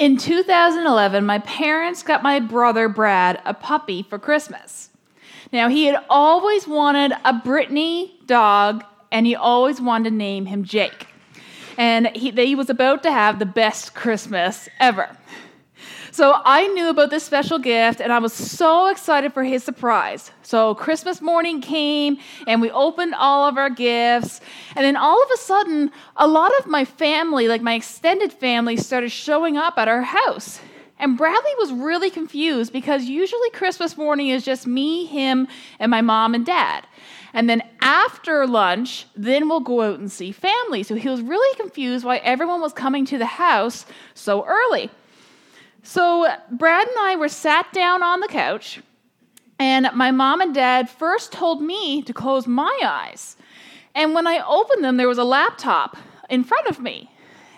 In 2011, my parents got my brother Brad a puppy for Christmas. Now, he had always wanted a Brittany dog, and he always wanted to name him Jake. And he, he was about to have the best Christmas ever. So I knew about this special gift and I was so excited for his surprise. So Christmas morning came and we opened all of our gifts. And then all of a sudden, a lot of my family, like my extended family, started showing up at our house. And Bradley was really confused because usually Christmas morning is just me, him, and my mom and dad. And then after lunch, then we'll go out and see family. So he was really confused why everyone was coming to the house so early. So Brad and I were sat down on the couch, and my mom and dad first told me to close my eyes. And when I opened them, there was a laptop in front of me.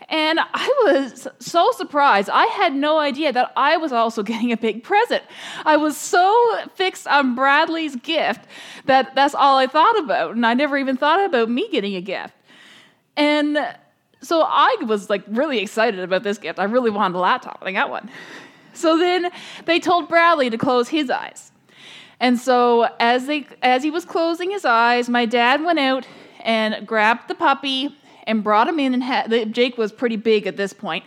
And I was so surprised. I had no idea that I was also getting a big present. I was so fixed on Bradley's gift that that's all I thought about. And I never even thought about me getting a gift. And so I was like really excited about this gift. I really wanted a laptop. And I got one. So then they told Bradley to close his eyes. And so as they as he was closing his eyes, my dad went out and grabbed the puppy and brought him in and had Jake was pretty big at this point,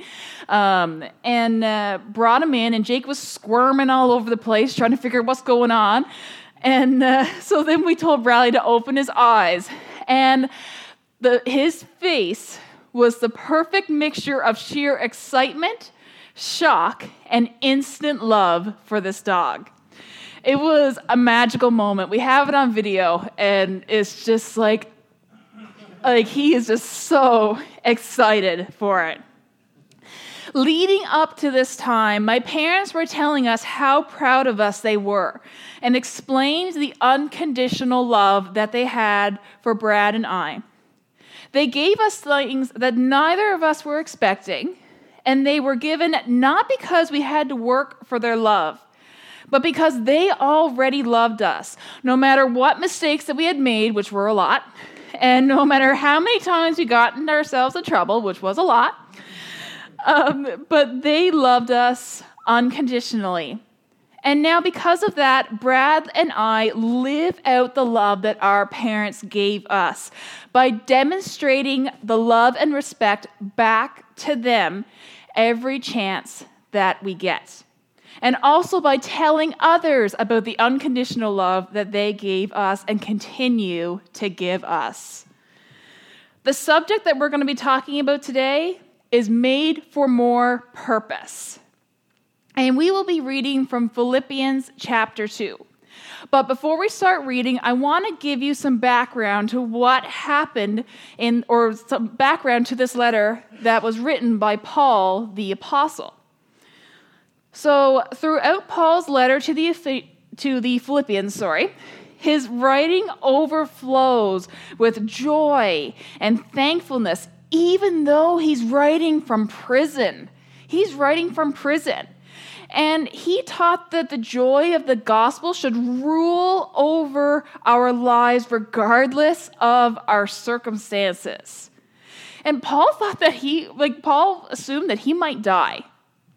um, and uh, brought him in and Jake was squirming all over the place trying to figure out what's going on, and uh, so then we told Bradley to open his eyes, and the his face was the perfect mixture of sheer excitement, shock, and instant love for this dog. It was a magical moment. We have it on video, and it's just like, like he is just so excited for it. Leading up to this time, my parents were telling us how proud of us they were and explained the unconditional love that they had for Brad and I. They gave us things that neither of us were expecting, and they were given not because we had to work for their love, but because they already loved us, no matter what mistakes that we had made, which were a lot, and no matter how many times we got ourselves in trouble, which was a lot. Um, but they loved us unconditionally. And now, because of that, Brad and I live out the love that our parents gave us by demonstrating the love and respect back to them every chance that we get. And also by telling others about the unconditional love that they gave us and continue to give us. The subject that we're going to be talking about today is made for more purpose. And we will be reading from Philippians chapter 2. But before we start reading, I want to give you some background to what happened in, or some background to this letter that was written by Paul the Apostle. So, throughout Paul's letter to the, to the Philippians, sorry, his writing overflows with joy and thankfulness, even though he's writing from prison. He's writing from prison. And he taught that the joy of the gospel should rule over our lives regardless of our circumstances. And Paul thought that he, like, Paul assumed that he might die,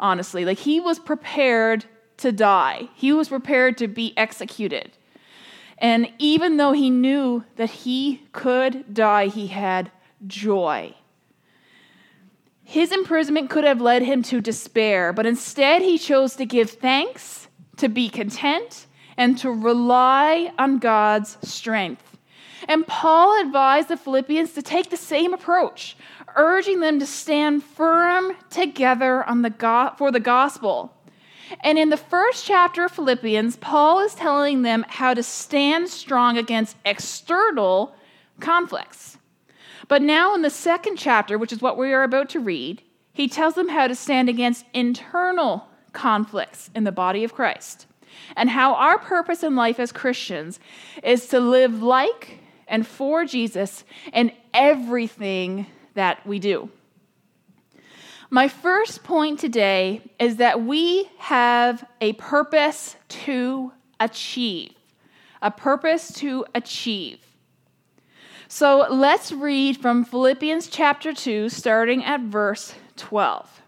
honestly. Like, he was prepared to die, he was prepared to be executed. And even though he knew that he could die, he had joy. His imprisonment could have led him to despair, but instead he chose to give thanks, to be content, and to rely on God's strength. And Paul advised the Philippians to take the same approach, urging them to stand firm together on the go- for the gospel. And in the first chapter of Philippians, Paul is telling them how to stand strong against external conflicts. But now, in the second chapter, which is what we are about to read, he tells them how to stand against internal conflicts in the body of Christ and how our purpose in life as Christians is to live like and for Jesus in everything that we do. My first point today is that we have a purpose to achieve. A purpose to achieve. So let's read from Philippians chapter 2, starting at verse 12.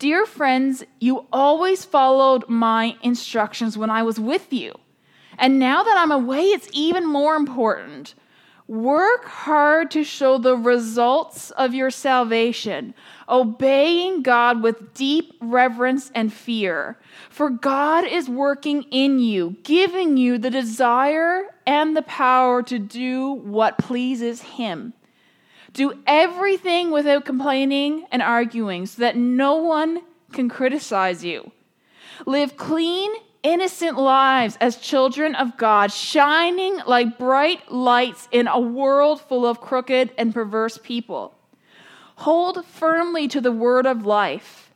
Dear friends, you always followed my instructions when I was with you. And now that I'm away, it's even more important. Work hard to show the results of your salvation, obeying God with deep reverence and fear. For God is working in you, giving you the desire and the power to do what pleases Him. Do everything without complaining and arguing so that no one can criticize you. Live clean innocent lives as children of God, shining like bright lights in a world full of crooked and perverse people. Hold firmly to the word of life.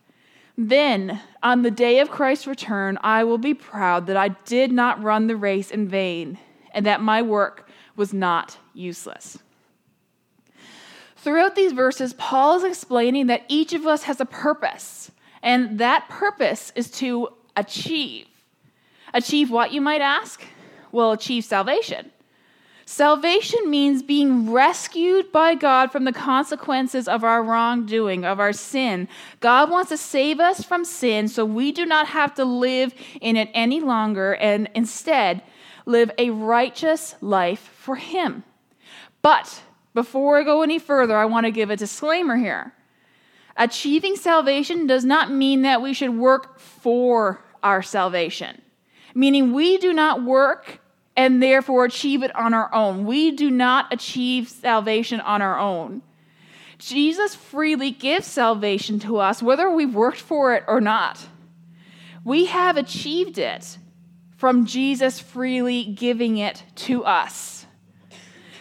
Then, on the day of Christ's return, I will be proud that I did not run the race in vain and that my work was not useless. Throughout these verses, Paul is explaining that each of us has a purpose, and that purpose is to achieve Achieve what, you might ask? Well, achieve salvation. Salvation means being rescued by God from the consequences of our wrongdoing, of our sin. God wants to save us from sin so we do not have to live in it any longer and instead live a righteous life for Him. But before I go any further, I want to give a disclaimer here. Achieving salvation does not mean that we should work for our salvation meaning we do not work and therefore achieve it on our own. We do not achieve salvation on our own. Jesus freely gives salvation to us, whether we've worked for it or not. We have achieved it from Jesus freely giving it to us.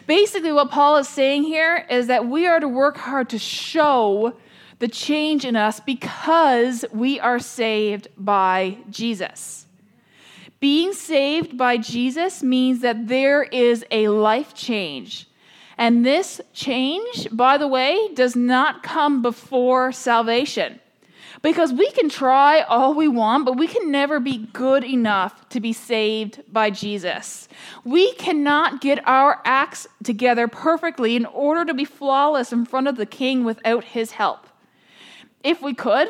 Basically, what Paul is saying here is that we are to work hard to show the change in us because we are saved by Jesus. Being saved by Jesus means that there is a life change. And this change, by the way, does not come before salvation. Because we can try all we want, but we can never be good enough to be saved by Jesus. We cannot get our acts together perfectly in order to be flawless in front of the King without his help. If we could,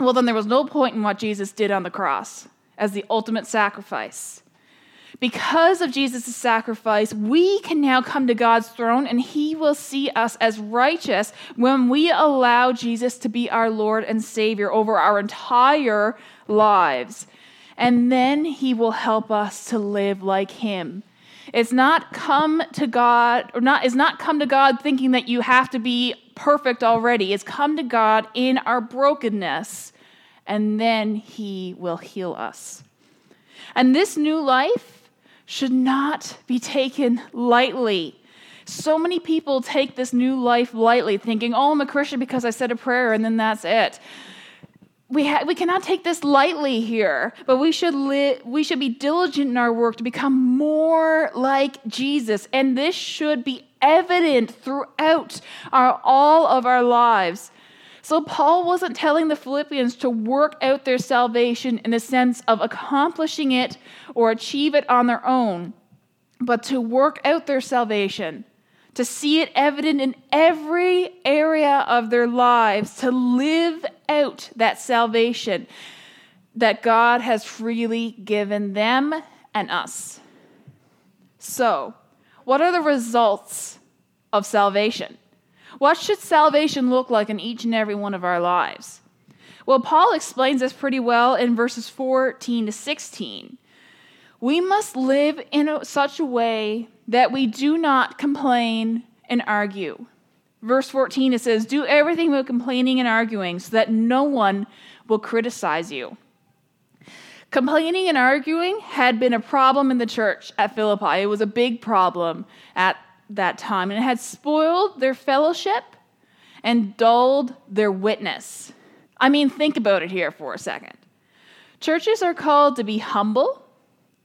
well, then there was no point in what Jesus did on the cross as the ultimate sacrifice. Because of Jesus' sacrifice, we can now come to God's throne and He will see us as righteous when we allow Jesus to be our Lord and Savior over our entire lives. And then He will help us to live like Him. It's not come to God, or not, is not come to God thinking that you have to be perfect already. It's come to God in our brokenness and then He will heal us. And this new life should not be taken lightly. So many people take this new life lightly, thinking, oh, I'm a Christian because I said a prayer and then that's it. We, ha- we cannot take this lightly here, but we should, li- we should be diligent in our work to become more like Jesus. And this should be evident throughout our, all of our lives. So, Paul wasn't telling the Philippians to work out their salvation in the sense of accomplishing it or achieve it on their own, but to work out their salvation, to see it evident in every area of their lives, to live out that salvation that God has freely given them and us. So, what are the results of salvation? What should salvation look like in each and every one of our lives? Well, Paul explains this pretty well in verses 14 to 16. We must live in a, such a way that we do not complain and argue. Verse 14 it says, Do everything without complaining and arguing, so that no one will criticize you. Complaining and arguing had been a problem in the church at Philippi. It was a big problem at that time, and it had spoiled their fellowship and dulled their witness. I mean, think about it here for a second. Churches are called to be humble,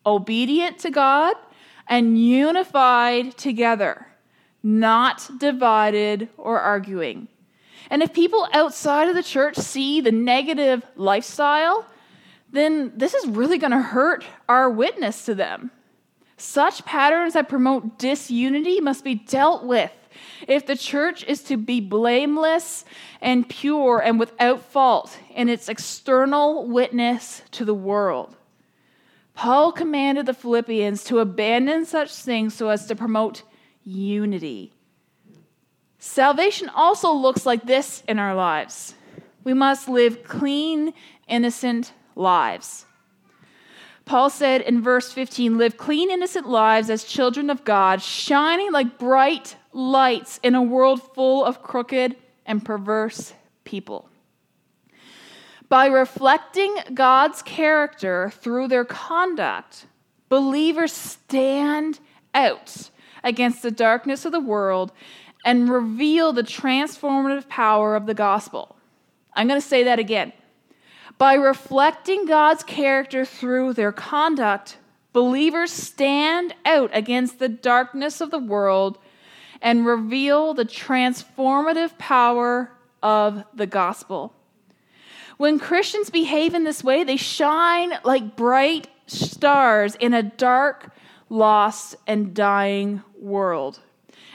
obedient to God, and unified together, not divided or arguing. And if people outside of the church see the negative lifestyle, then this is really going to hurt our witness to them. Such patterns that promote disunity must be dealt with if the church is to be blameless and pure and without fault in its external witness to the world. Paul commanded the Philippians to abandon such things so as to promote unity. Salvation also looks like this in our lives. We must live clean, innocent lives. Paul said in verse 15, Live clean, innocent lives as children of God, shining like bright lights in a world full of crooked and perverse people. By reflecting God's character through their conduct, believers stand out against the darkness of the world and reveal the transformative power of the gospel. I'm going to say that again. By reflecting God's character through their conduct, believers stand out against the darkness of the world and reveal the transformative power of the gospel. When Christians behave in this way, they shine like bright stars in a dark, lost, and dying world.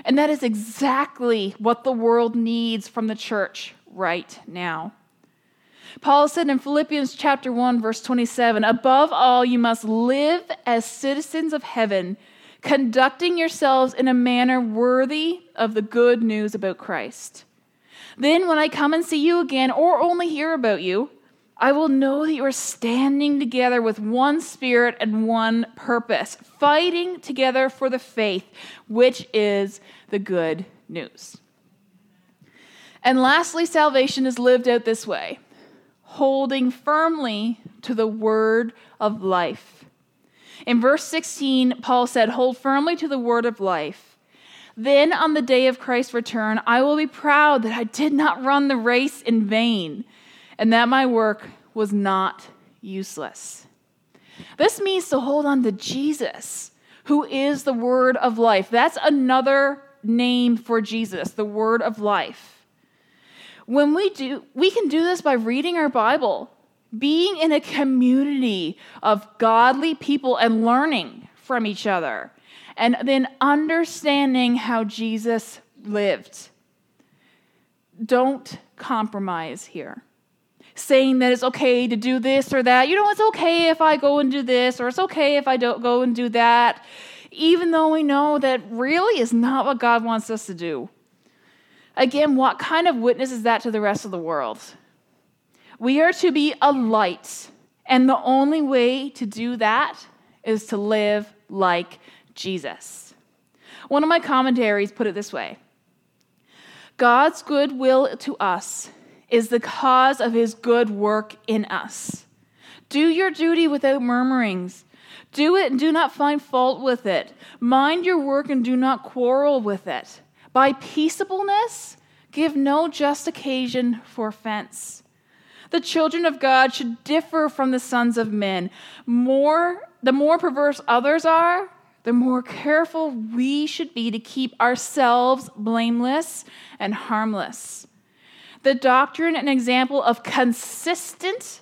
And that is exactly what the world needs from the church right now. Paul said in Philippians chapter 1 verse 27, "Above all you must live as citizens of heaven, conducting yourselves in a manner worthy of the good news about Christ." Then, when I come and see you again, or only hear about you, I will know that you are standing together with one spirit and one purpose, fighting together for the faith, which is the good news. And lastly, salvation is lived out this way holding firmly to the word of life. In verse 16, Paul said, Hold firmly to the word of life. Then on the day of Christ's return, I will be proud that I did not run the race in vain and that my work was not useless. This means to hold on to Jesus, who is the word of life. That's another name for Jesus, the word of life. When we do, we can do this by reading our Bible, being in a community of godly people and learning from each other and then understanding how Jesus lived. Don't compromise here. Saying that it's okay to do this or that. You know, it's okay if I go and do this, or it's okay if I don't go and do that, even though we know that really is not what God wants us to do. Again, what kind of witness is that to the rest of the world? We are to be a light, and the only way to do that is to live like Jesus. One of my commentaries put it this way God's goodwill to us is the cause of his good work in us. Do your duty without murmurings. Do it and do not find fault with it. Mind your work and do not quarrel with it. By peaceableness, give no just occasion for offense. The children of God should differ from the sons of men. More, the more perverse others are, the more careful we should be to keep ourselves blameless and harmless. The doctrine and example of consistent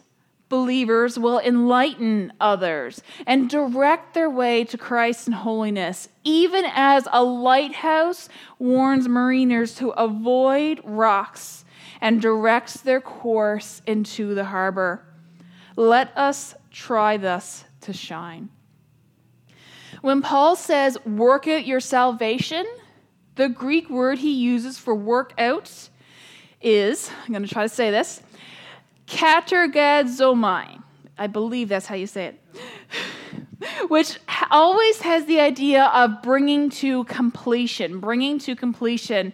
believers will enlighten others and direct their way to Christ and holiness, even as a lighthouse warns mariners to avoid rocks and directs their course into the harbor. Let us try thus to shine. When Paul says work out your salvation, the Greek word he uses for work out is, I'm going to try to say this, katergazomai. I believe that's how you say it. Which always has the idea of bringing to completion, bringing to completion.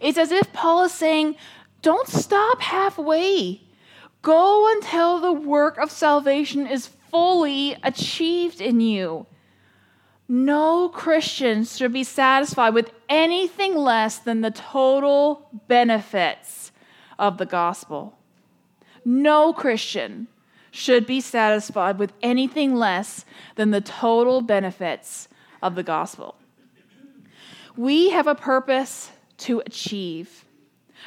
It's as if Paul is saying, don't stop halfway. Go until the work of salvation is fully achieved in you. No Christian should be satisfied with anything less than the total benefits of the gospel. No Christian should be satisfied with anything less than the total benefits of the gospel. We have a purpose to achieve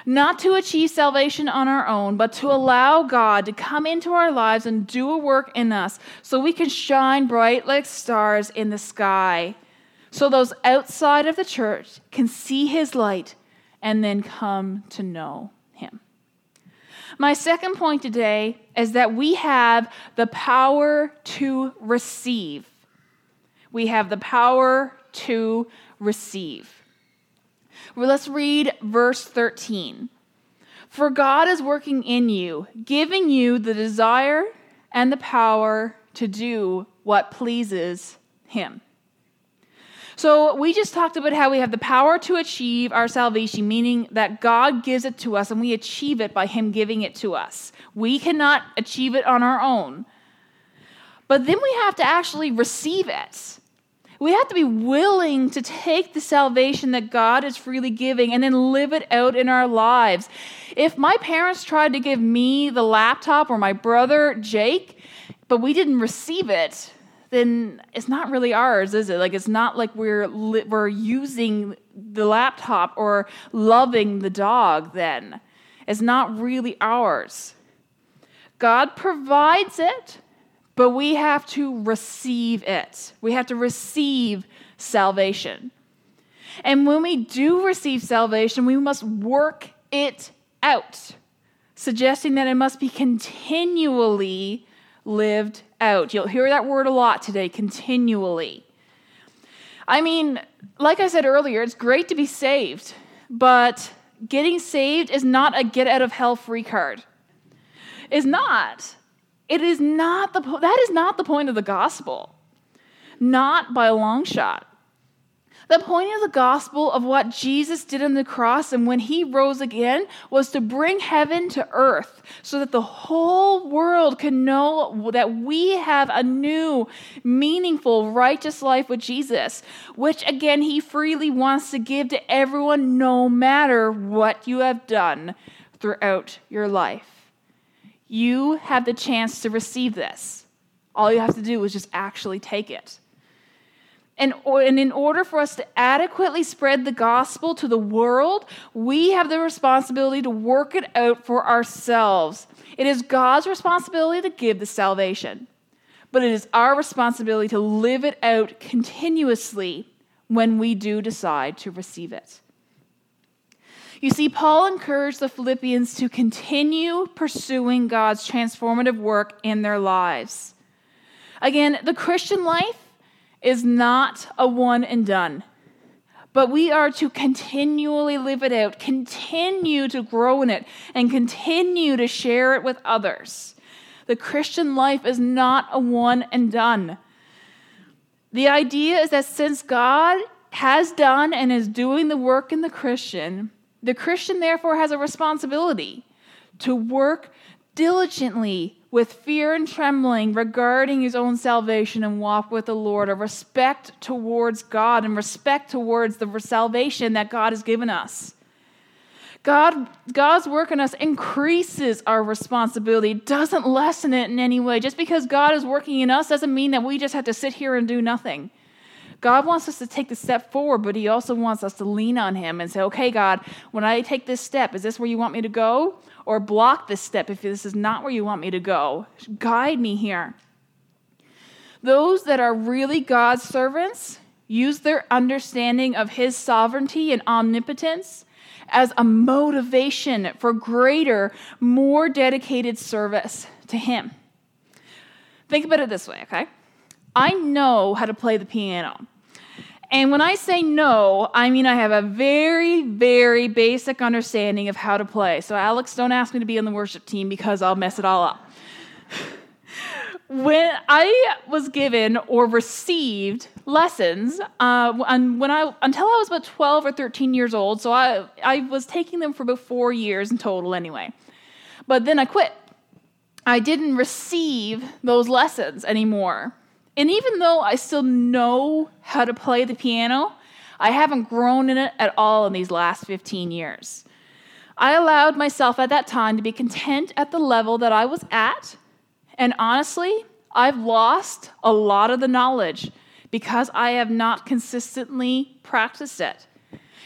not to achieve salvation on our own, but to allow God to come into our lives and do a work in us so we can shine bright like stars in the sky so those outside of the church can see his light and then come to know. My second point today is that we have the power to receive. We have the power to receive. Well, let's read verse 13. For God is working in you, giving you the desire and the power to do what pleases Him. So, we just talked about how we have the power to achieve our salvation, meaning that God gives it to us and we achieve it by Him giving it to us. We cannot achieve it on our own. But then we have to actually receive it. We have to be willing to take the salvation that God is freely giving and then live it out in our lives. If my parents tried to give me the laptop or my brother Jake, but we didn't receive it, then it's not really ours, is it? Like it's not like we're li- we're using the laptop or loving the dog then. It's not really ours. God provides it, but we have to receive it. We have to receive salvation. And when we do receive salvation, we must work it out, suggesting that it must be continually lived out. You'll hear that word a lot today continually. I mean, like I said earlier, it's great to be saved, but getting saved is not a get out of hell free card. Is not. It is not the that is not the point of the gospel. Not by a long shot. The point of the gospel of what Jesus did on the cross and when he rose again was to bring heaven to earth so that the whole world can know that we have a new, meaningful, righteous life with Jesus, which again he freely wants to give to everyone no matter what you have done throughout your life. You have the chance to receive this. All you have to do is just actually take it. And, and in order for us to adequately spread the gospel to the world, we have the responsibility to work it out for ourselves. It is God's responsibility to give the salvation, but it is our responsibility to live it out continuously when we do decide to receive it. You see, Paul encouraged the Philippians to continue pursuing God's transformative work in their lives. Again, the Christian life is not a one and done, but we are to continually live it out, continue to grow in it, and continue to share it with others. The Christian life is not a one and done. The idea is that since God has done and is doing the work in the Christian, the Christian, therefore, has a responsibility to work diligently with fear and trembling regarding his own salvation and walk with the Lord, a respect towards God and respect towards the salvation that God has given us. God, God's work in us increases our responsibility, doesn't lessen it in any way. Just because God is working in us doesn't mean that we just have to sit here and do nothing. God wants us to take the step forward, but He also wants us to lean on Him and say, okay, God, when I take this step, is this where you want me to go? Or block this step if this is not where you want me to go. Guide me here. Those that are really God's servants use their understanding of His sovereignty and omnipotence as a motivation for greater, more dedicated service to Him. Think about it this way, okay? I know how to play the piano. And when I say no, I mean I have a very, very basic understanding of how to play. So, Alex, don't ask me to be on the worship team because I'll mess it all up. when I was given or received lessons, uh, when I until I was about 12 or 13 years old, so I, I was taking them for about four years in total anyway. But then I quit. I didn't receive those lessons anymore. And even though I still know how to play the piano, I haven't grown in it at all in these last 15 years. I allowed myself at that time to be content at the level that I was at, and honestly, I've lost a lot of the knowledge because I have not consistently practiced it.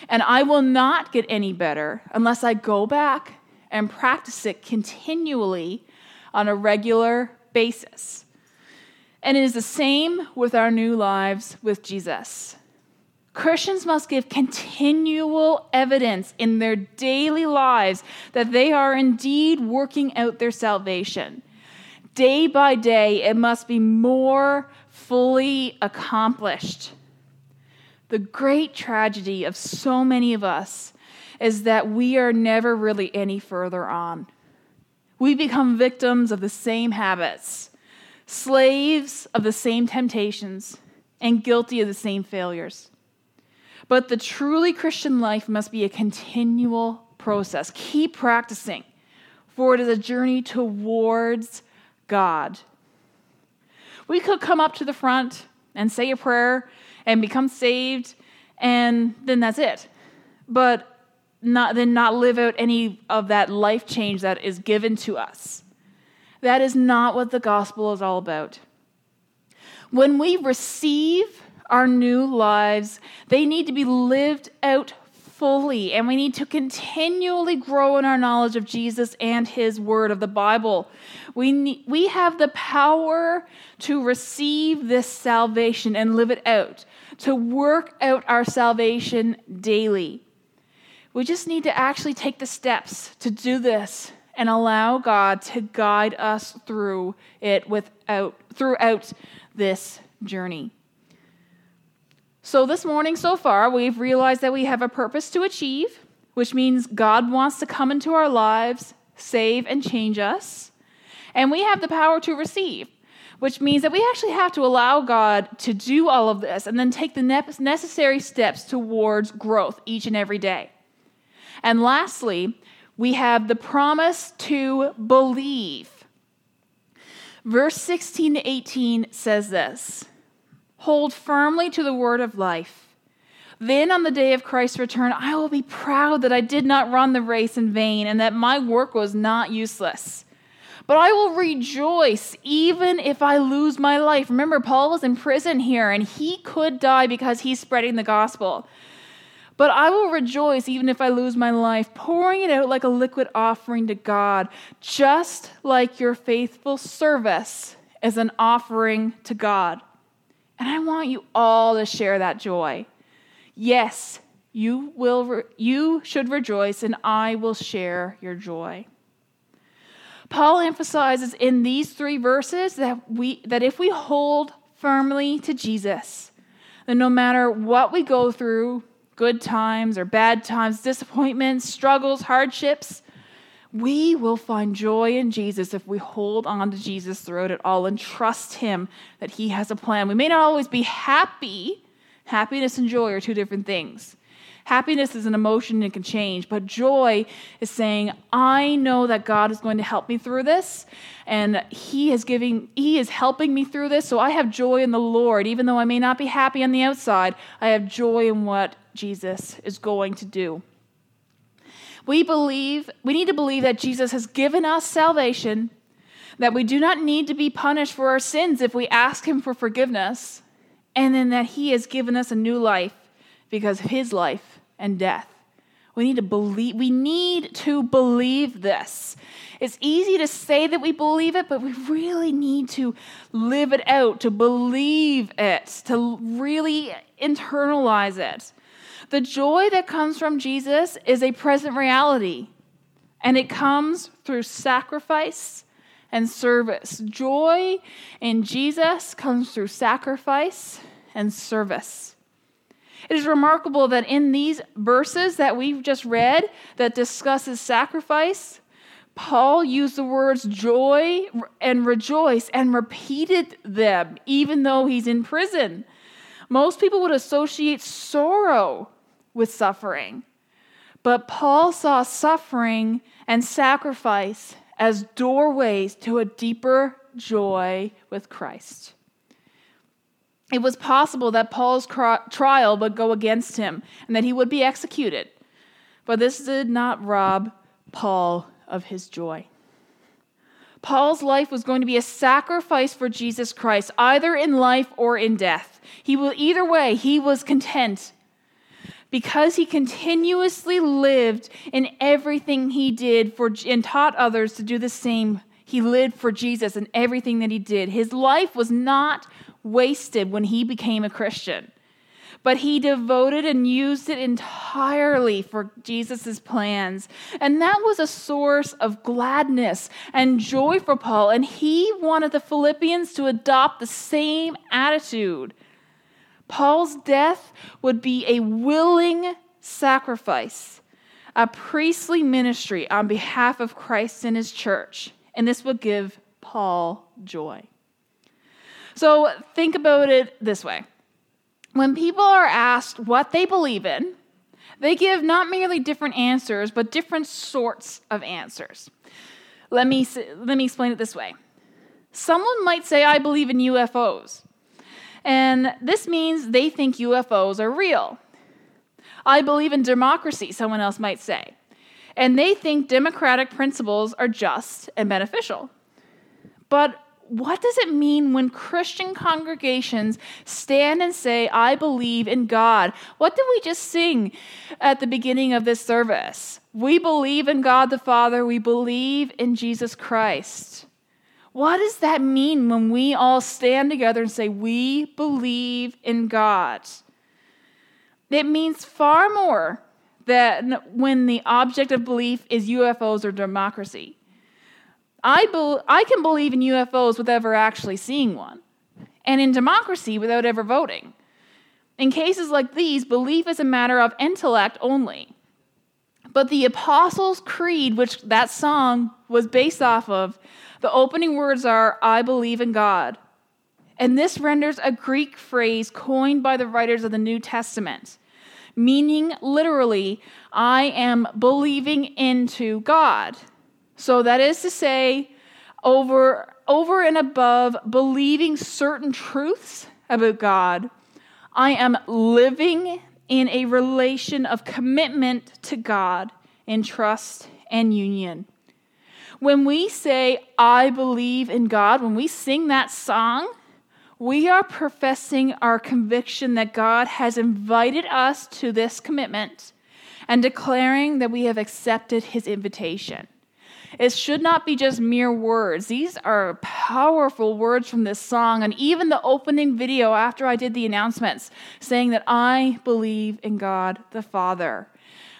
And I will not get any better unless I go back and practice it continually on a regular basis. And it is the same with our new lives with Jesus. Christians must give continual evidence in their daily lives that they are indeed working out their salvation. Day by day, it must be more fully accomplished. The great tragedy of so many of us is that we are never really any further on. We become victims of the same habits, slaves of the same temptations, and guilty of the same failures. But the truly Christian life must be a continual process. Keep practicing, for it is a journey towards God. We could come up to the front and say a prayer and become saved, and then that's it. But not then not live out any of that life change that is given to us. That is not what the gospel is all about. When we receive our new lives, they need to be lived out fully, and we need to continually grow in our knowledge of Jesus and His Word of the Bible. We, need, we have the power to receive this salvation and live it out, to work out our salvation daily. We just need to actually take the steps to do this and allow God to guide us through it without throughout this journey. So this morning so far, we've realized that we have a purpose to achieve, which means God wants to come into our lives, save and change us. And we have the power to receive, which means that we actually have to allow God to do all of this and then take the necessary steps towards growth each and every day. And lastly, we have the promise to believe. Verse 16 to 18 says this Hold firmly to the word of life. Then on the day of Christ's return, I will be proud that I did not run the race in vain and that my work was not useless. But I will rejoice even if I lose my life. Remember, Paul was in prison here and he could die because he's spreading the gospel. But I will rejoice even if I lose my life, pouring it out like a liquid offering to God, just like your faithful service is an offering to God. And I want you all to share that joy. Yes, you will re- you should rejoice and I will share your joy. Paul emphasizes in these 3 verses that we that if we hold firmly to Jesus, then no matter what we go through, good times or bad times, disappointments, struggles, hardships, we will find joy in Jesus if we hold on to Jesus throughout it all and trust Him that He has a plan. We may not always be happy. Happiness and joy are two different things. Happiness is an emotion and can change, but joy is saying, I know that God is going to help me through this, and He is giving, He is helping me through this. So I have joy in the Lord. Even though I may not be happy on the outside, I have joy in what Jesus is going to do. We believe, we need to believe that Jesus has given us salvation, that we do not need to be punished for our sins if we ask Him for forgiveness, and then that He has given us a new life because of His life and death. We need to believe we need to believe this. It's easy to say that we believe it, but we really need to live it out, to believe it, to really internalize it. The joy that comes from Jesus is a present reality, and it comes through sacrifice and service. Joy in Jesus comes through sacrifice and service. It is remarkable that in these verses that we've just read that discusses sacrifice, Paul used the words joy and rejoice and repeated them even though he's in prison. Most people would associate sorrow with suffering. But Paul saw suffering and sacrifice as doorways to a deeper joy with Christ. It was possible that Paul's trial would go against him and that he would be executed. But this did not rob Paul of his joy. Paul's life was going to be a sacrifice for Jesus Christ, either in life or in death. He will either way, he was content because he continuously lived in everything he did for and taught others to do the same he lived for jesus in everything that he did his life was not wasted when he became a christian but he devoted and used it entirely for Jesus' plans. And that was a source of gladness and joy for Paul. And he wanted the Philippians to adopt the same attitude. Paul's death would be a willing sacrifice, a priestly ministry on behalf of Christ and his church. And this would give Paul joy. So think about it this way when people are asked what they believe in, they give not merely different answers, but different sorts of answers. Let me, let me explain it this way. Someone might say, I believe in UFOs. And this means they think UFOs are real. I believe in democracy, someone else might say. And they think democratic principles are just and beneficial. But what does it mean when Christian congregations stand and say, I believe in God? What did we just sing at the beginning of this service? We believe in God the Father, we believe in Jesus Christ. What does that mean when we all stand together and say, We believe in God? It means far more than when the object of belief is UFOs or democracy. I, be- I can believe in UFOs without ever actually seeing one, and in democracy without ever voting. In cases like these, belief is a matter of intellect only. But the Apostles' Creed, which that song was based off of, the opening words are, I believe in God. And this renders a Greek phrase coined by the writers of the New Testament, meaning literally, I am believing into God. So that is to say, over, over and above believing certain truths about God, I am living in a relation of commitment to God in trust and union. When we say, I believe in God, when we sing that song, we are professing our conviction that God has invited us to this commitment and declaring that we have accepted his invitation. It should not be just mere words. These are powerful words from this song. And even the opening video after I did the announcements saying that I believe in God the Father.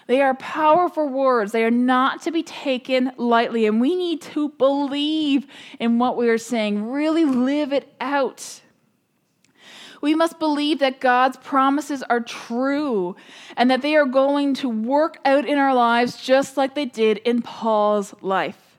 They are powerful words. They are not to be taken lightly. And we need to believe in what we are saying, really live it out. We must believe that God's promises are true and that they are going to work out in our lives just like they did in Paul's life.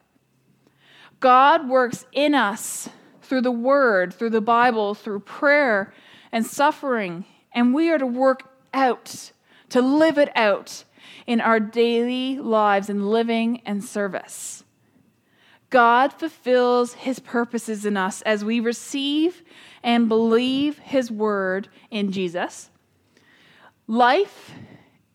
God works in us through the Word, through the Bible, through prayer and suffering, and we are to work out, to live it out in our daily lives in living and service. God fulfills his purposes in us as we receive and believe his word in Jesus. Life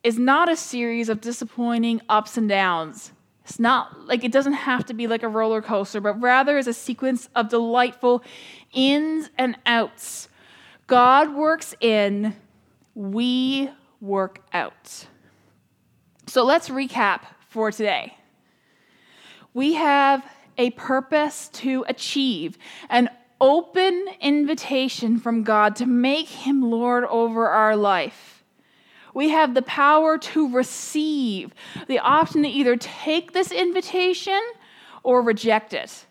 is not a series of disappointing ups and downs. It's not like it doesn't have to be like a roller coaster, but rather is a sequence of delightful ins and outs. God works in, we work out. So let's recap for today. We have a purpose to achieve, an open invitation from God to make him Lord over our life. We have the power to receive, the option to either take this invitation or reject it,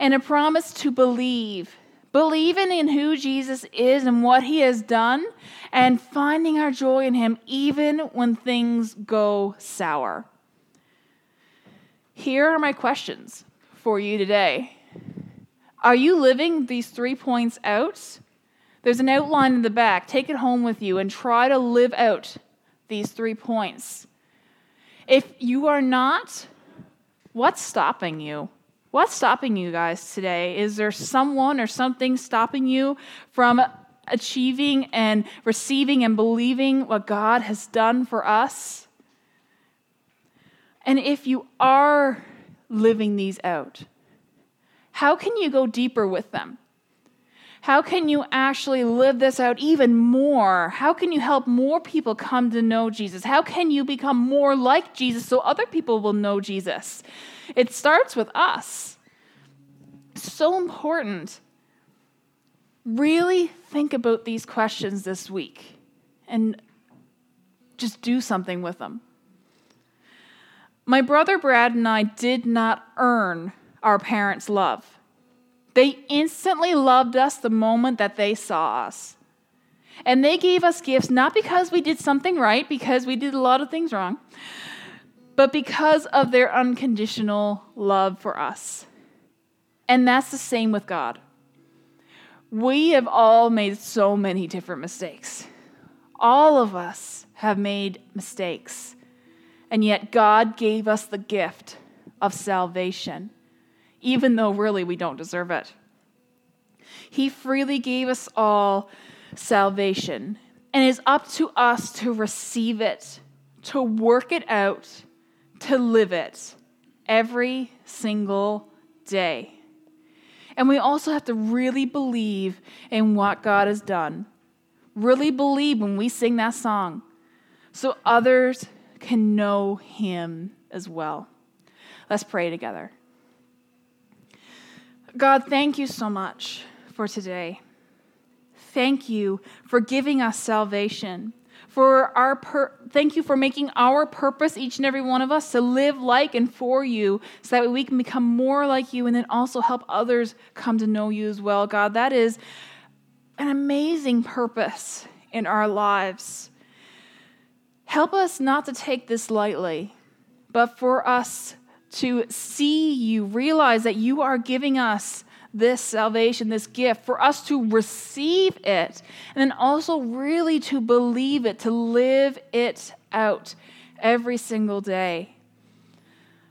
and a promise to believe. Believing in who Jesus is and what he has done, and finding our joy in him even when things go sour. Here are my questions for you today. Are you living these three points out? There's an outline in the back. Take it home with you and try to live out these three points. If you are not, what's stopping you? What's stopping you guys today? Is there someone or something stopping you from achieving and receiving and believing what God has done for us? And if you are living these out, how can you go deeper with them? How can you actually live this out even more? How can you help more people come to know Jesus? How can you become more like Jesus so other people will know Jesus? It starts with us. So important. Really think about these questions this week. and just do something with them. My brother Brad and I did not earn our parents' love. They instantly loved us the moment that they saw us. And they gave us gifts not because we did something right, because we did a lot of things wrong, but because of their unconditional love for us. And that's the same with God. We have all made so many different mistakes. All of us have made mistakes. And yet, God gave us the gift of salvation, even though really we don't deserve it. He freely gave us all salvation, and it's up to us to receive it, to work it out, to live it every single day. And we also have to really believe in what God has done. Really believe when we sing that song so others can know him as well. Let's pray together. God, thank you so much for today. Thank you for giving us salvation. For our pur- thank you for making our purpose each and every one of us to live like and for you so that we can become more like you and then also help others come to know you as well. God, that is an amazing purpose in our lives. Help us not to take this lightly, but for us to see you, realize that you are giving us this salvation, this gift, for us to receive it, and then also really to believe it, to live it out every single day.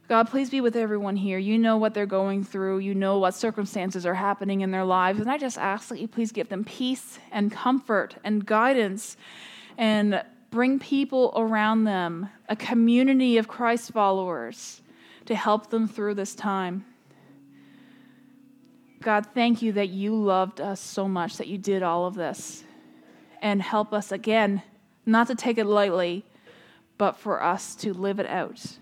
God, please be with everyone here. You know what they're going through. You know what circumstances are happening in their lives. And I just ask that you please give them peace and comfort and guidance and bring people around them, a community of Christ followers, to help them through this time. God, thank you that you loved us so much that you did all of this. And help us again, not to take it lightly, but for us to live it out.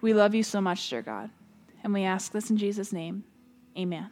We love you so much, dear God. And we ask this in Jesus' name. Amen.